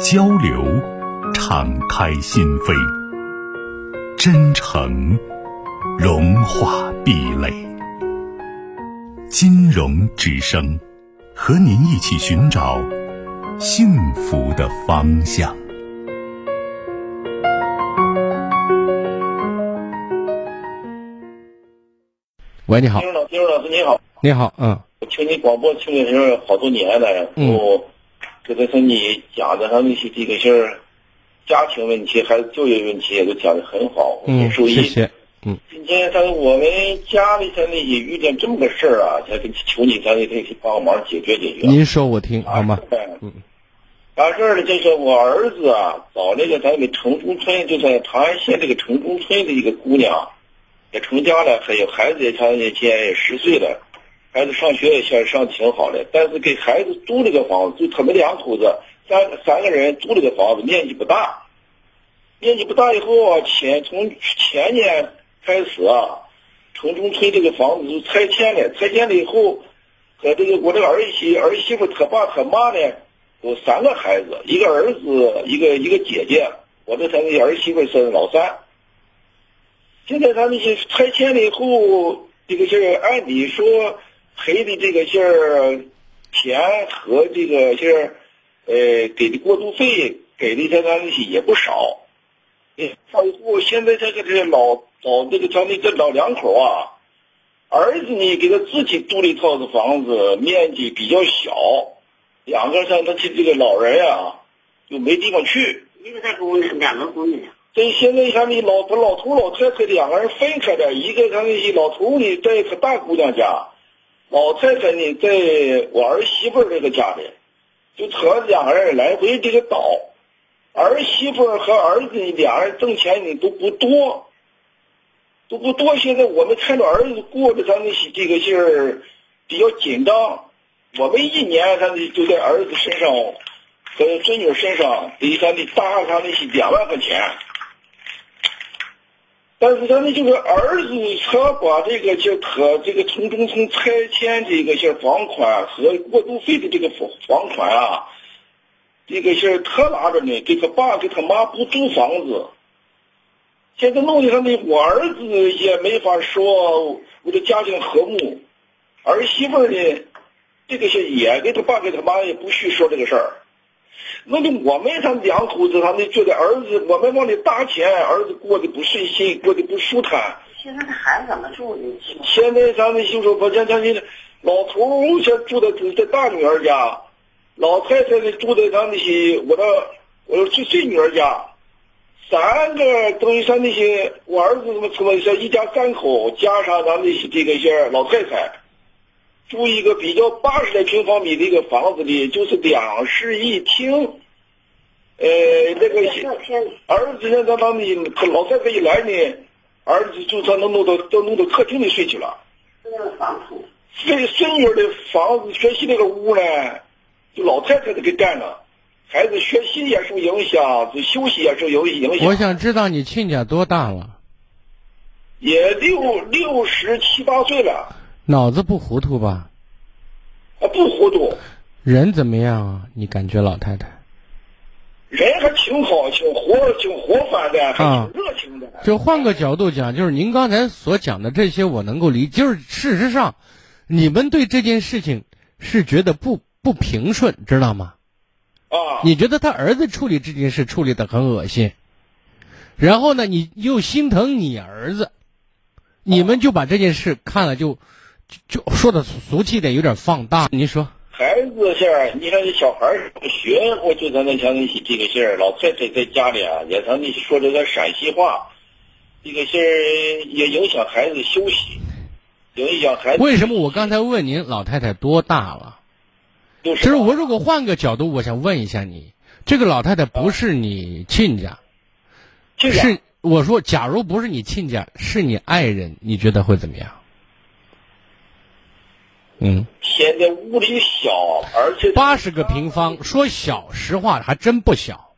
交流，敞开心扉；真诚，融化壁垒。金融之声，和您一起寻找幸福的方向。喂，你好。金融老，金融老师你好。你好，嗯。我听你广播听了是好多年了，然后。这个是你讲的上那些这个事儿，家庭问题还是就业问题，也都讲的很好，嗯，谢谢。嗯，今天咱我们家里头那也遇见这么个事儿啊，想求你咱得得帮忙解决解决。您说我听好吗？嗯，完事儿了？就是我儿子啊，找那个咱们城中村，就在长安县这个城中村的一个姑娘，也成家了，还有孩子也他也今年也十岁了。孩子上学也上上挺好的，但是给孩子租了个房子，就他们两口子三三个人租了个房子，面积不大，面积不大以后啊，前从前年开始啊，城中村这个房子就拆迁了，拆迁了以后，和这个我这个儿媳儿媳妇他爸他妈呢，有三个孩子，一个儿子，一个一个姐姐，我这他那儿媳妇是老三。现在他那些拆迁了以后，这个是按理说。赔的这个些儿钱和这个些儿，呃，给的过渡费给的他那些也不少。哎，上户现在这个这老老这个他那个老两口啊，儿子呢给他自己租了一套子房子，面积比较小，两个像他这这个老人呀，就没地方去。一个在公寓，两个公寓。这现在像那老他老头老太太两个人分开的，一个他那些老头呢在他大姑娘家。老太太呢，在我儿媳妇这个家里，就他两个人来回这个倒。儿媳妇和儿子俩人挣钱呢都不多，都不多。现在我们看着儿子过的他那些这个劲儿比较紧张，我们一年他就在儿子身上和孙女身上得他得搭上那些两万块钱。但是他那就是儿子，他把这个就他这个城中村拆迁这个些房款和过渡费的这个房房款啊，这个些他拿着呢，给他爸给他妈不租房子。现在弄的他那我儿子也没法说，我的家庭和睦，儿媳妇呢，这个些也给他爸给他妈也不许说这个事儿。那就我们他两口子，他们觉得儿子，我们往里搭钱，儿子过得不顺心，过得不舒坦。现在这孩子怎么住呢？现在咱们就说，我像像那老头先住在在大女儿家，老太太呢住在咱那些我的我最最女儿家，三个等于像那些我儿子什么什么像一家三口，加上咱那些这个些老太太。住一个比较八十来平方米的一个房子里，就是两室一厅。呃，那个儿子呢，他他们他老太太一来呢，儿子就他能弄到都弄到客厅里睡去了。房子。孙孙女的房子学习那个屋呢，就老太太给占了，孩子学习也受影响，这休息也受影影响。我想知道你亲家多大了？也六六十七八岁了。脑子不糊涂吧？啊，不糊涂。人怎么样啊？你感觉老太太？人还挺好，挺活，挺活泛的，还挺热情的。就换个角度讲，就是您刚才所讲的这些，我能够理。就是事实上，你们对这件事情是觉得不不平顺，知道吗？啊。你觉得他儿子处理这件事处理的很恶心，然后呢，你又心疼你儿子，你们就把这件事看了就。就说的俗气点，有点放大。您说孩子事儿，你看这小孩儿学，我就在那像那些这个事儿，老太太在家里啊，也他那说这个陕西话，这个事儿也影响孩子休息，影响孩子。为什么我刚才问您老太太多大了？其实我如果换个角度，我想问一下你，这个老太太不是你亲家，亲家是我说，假如不是你亲家，是你爱人，你觉得会怎么样？嗯，现在屋里小，而且八十个平方，说小，实话还真不小。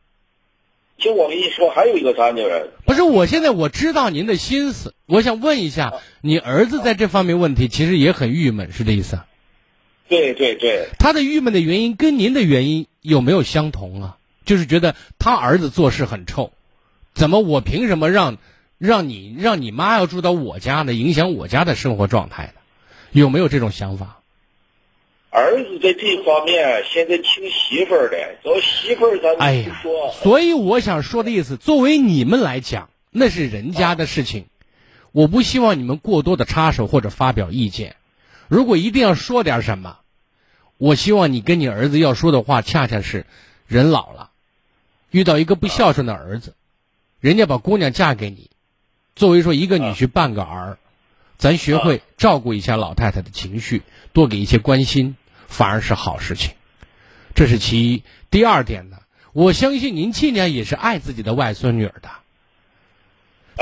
其实我跟你说，还有一个啥呢？不是，我现在我知道您的心思，我想问一下，你儿子在这方面问题其实也很郁闷，是这意思啊？对对对，他的郁闷的原因跟您的原因有没有相同啊？就是觉得他儿子做事很臭，怎么我凭什么让让你让你妈要住到我家呢？影响我家的生活状态呢？有没有这种想法？儿子在这方面现在听媳妇儿的，找媳妇儿咱哎呀不说，，所以我想说的意思，作为你们来讲，那是人家的事情，我不希望你们过多的插手或者发表意见。如果一定要说点什么，我希望你跟你儿子要说的话，恰恰是人老了，遇到一个不孝顺的儿子，人家把姑娘嫁给你，作为说一个女婿半个儿，咱学会照顾一下老太太的情绪，多给一些关心，反而是好事情。这是其一。第二点呢，我相信您亲家也是爱自己的外孙女儿的。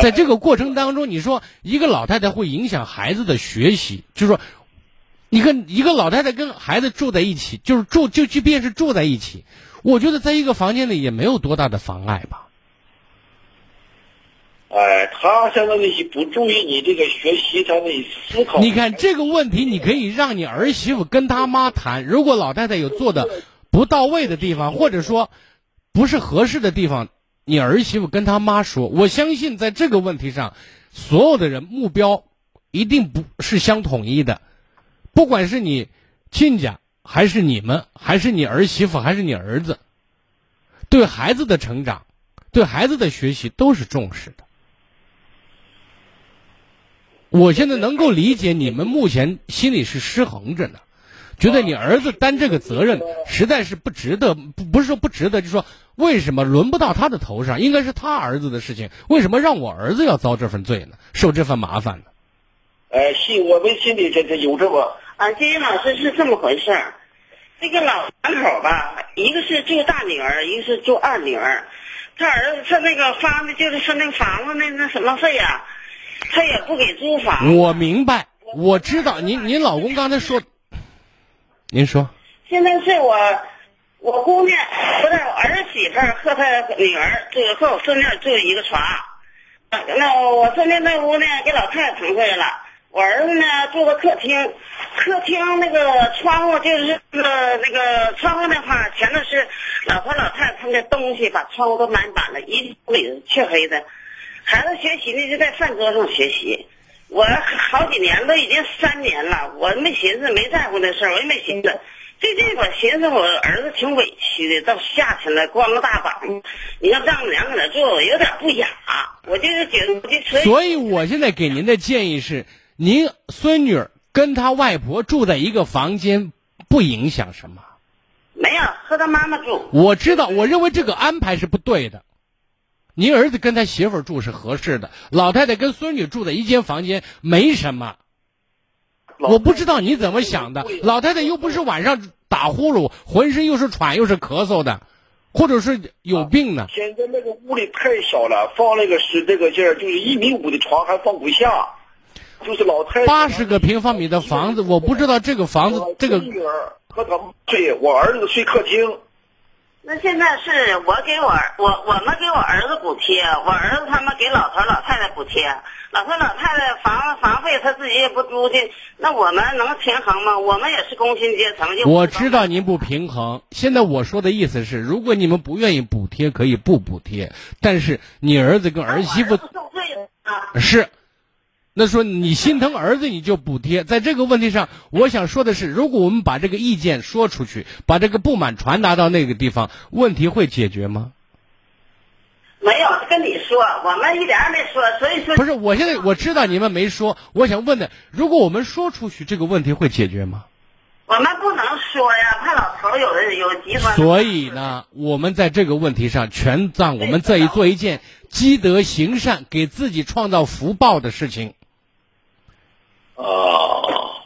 在这个过程当中，你说一个老太太会影响孩子的学习，就是说，你跟一个老太太跟孩子住在一起，就是住就即便是住在一起，我觉得在一个房间里也没有多大的妨碍吧。哎，他现在的不注意你这个学习，他的思考。你看这个问题，你可以让你儿媳妇跟他妈谈。如果老太太有做的不到位的地方，或者说不是合适的地方，你儿媳妇跟他妈说。我相信在这个问题上，所有的人目标一定不是相统一的，不管是你亲家，还是你们，还是你儿媳妇，还是你儿子，对孩子的成长，对孩子的学习都是重视的。我现在能够理解你们目前心里是失衡着呢，觉得你儿子担这个责任实在是不值得，不不是说不值得，就说为什么轮不到他的头上？应该是他儿子的事情，为什么让我儿子要遭这份罪呢？受这份麻烦呢？哎，心我们心里这这有这么啊，金英老师是这么回事儿。这个老两口吧，一个是住大女儿，一个是住二女儿。他儿子他那个发的就是说那房子那那什么费呀、他也不给租房。我明白，我知道您您老公刚才说，您说现在是我我姑娘不是我儿媳妇和她女儿住和我孙女住一个床。呃那我孙女那屋呢给老太太腾出来了，我儿子呢住个客厅，客厅那个窗户就是那个那个窗户那块全都是老头老太太他们的东西，把窗户都满满了，一屋里黢黑的。孩子学习呢就在饭桌上学习。我好几年都已经三年了，我没寻思，没在乎那事儿，我也没寻思。最近我寻思，我儿子挺委屈的，到夏天了，光个大膀，你让丈母娘搁那坐，有点不雅。我就是觉得，我就所以所以我现在给您的建议是，您孙女儿跟她外婆住在一个房间，不影响什么。没有和他妈妈住。我知道，我认为这个安排是不对的。您儿子跟他媳妇住是合适的，老太太跟孙女住在一间房间没什么。我不知道你怎么想的，老太太又不是晚上打呼噜，浑身又是喘又是咳嗽的，或者是有病呢。现在那个屋里太小了，放那个是这个劲儿，就是一米五的床还放不下，就是老太太八十个平方米的房子，我不知道这个房子这个女儿和他睡，我儿子睡客厅。那现在是我给我儿我我们给我儿子补贴，我儿子他们给老头老太太补贴，老头老太太房房费他自己也不租去，那我们能平衡吗？我们也是工薪阶层，我知道您不平衡。现在我说的意思是，如果你们不愿意补贴，可以不补贴，但是你儿子跟儿媳妇受罪了啊。是，那说你心疼儿子，你就补贴。在这个问题上，我想说的是，如果我们把这个意见说出去，把这个不满传达到那个地方，问题会解决吗？没有跟你说，我们一点也没说，所以说不是，我现在我知道你们没说，我想问的，如果我们说出去，这个问题会解决吗？我们不能说呀，怕老头有的有极端。所以呢，我们在这个问题上，全让我们这一做一件积德行善，给自己创造福报的事情。啊，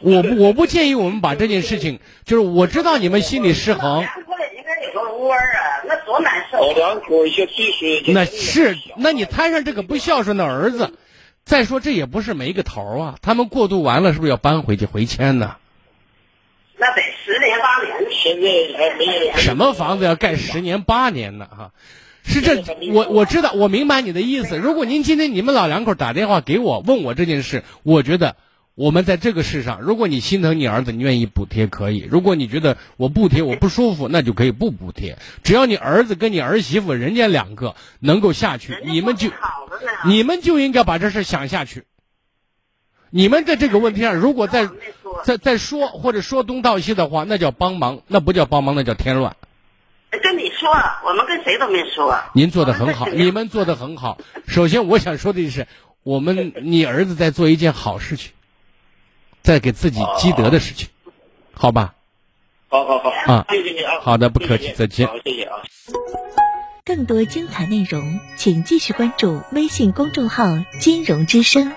我不我不建议我们把这件事情，就是我知道你们心里失衡，家里应该有个窝儿啊，那多难老两口一些岁数，那是，那你摊上这个不孝顺的儿子，再说这也不是没个头啊。他们过渡完了，是不是要搬回去回迁呢？那得十年八年。现在还没什么房子要盖十年八年呢？哈，是这，我我知道，我明白你的意思。如果您今天你们老两口打电话给我问我这件事，我觉得我们在这个世上，如果你心疼你儿子，你愿意补贴可以；如果你觉得我不贴我不舒服，那就可以不补贴。只要你儿子跟你儿媳妇人家两个能够下去，你们就。你们就应该把这事想下去。你们在这个问题上，如果再再再说或者说东道西的话，那叫帮忙，那不叫帮忙，那叫添乱。跟你说，我们跟谁都没说。您做的很好，你们做的很好。首先，我想说的是，我们你儿子在做一件好事情，在给自己积德的事情，好吧？好好好啊谢谢你啊，好的不客气再见好，谢谢啊。更多精彩内容，请继续关注微信公众号“金融之声”。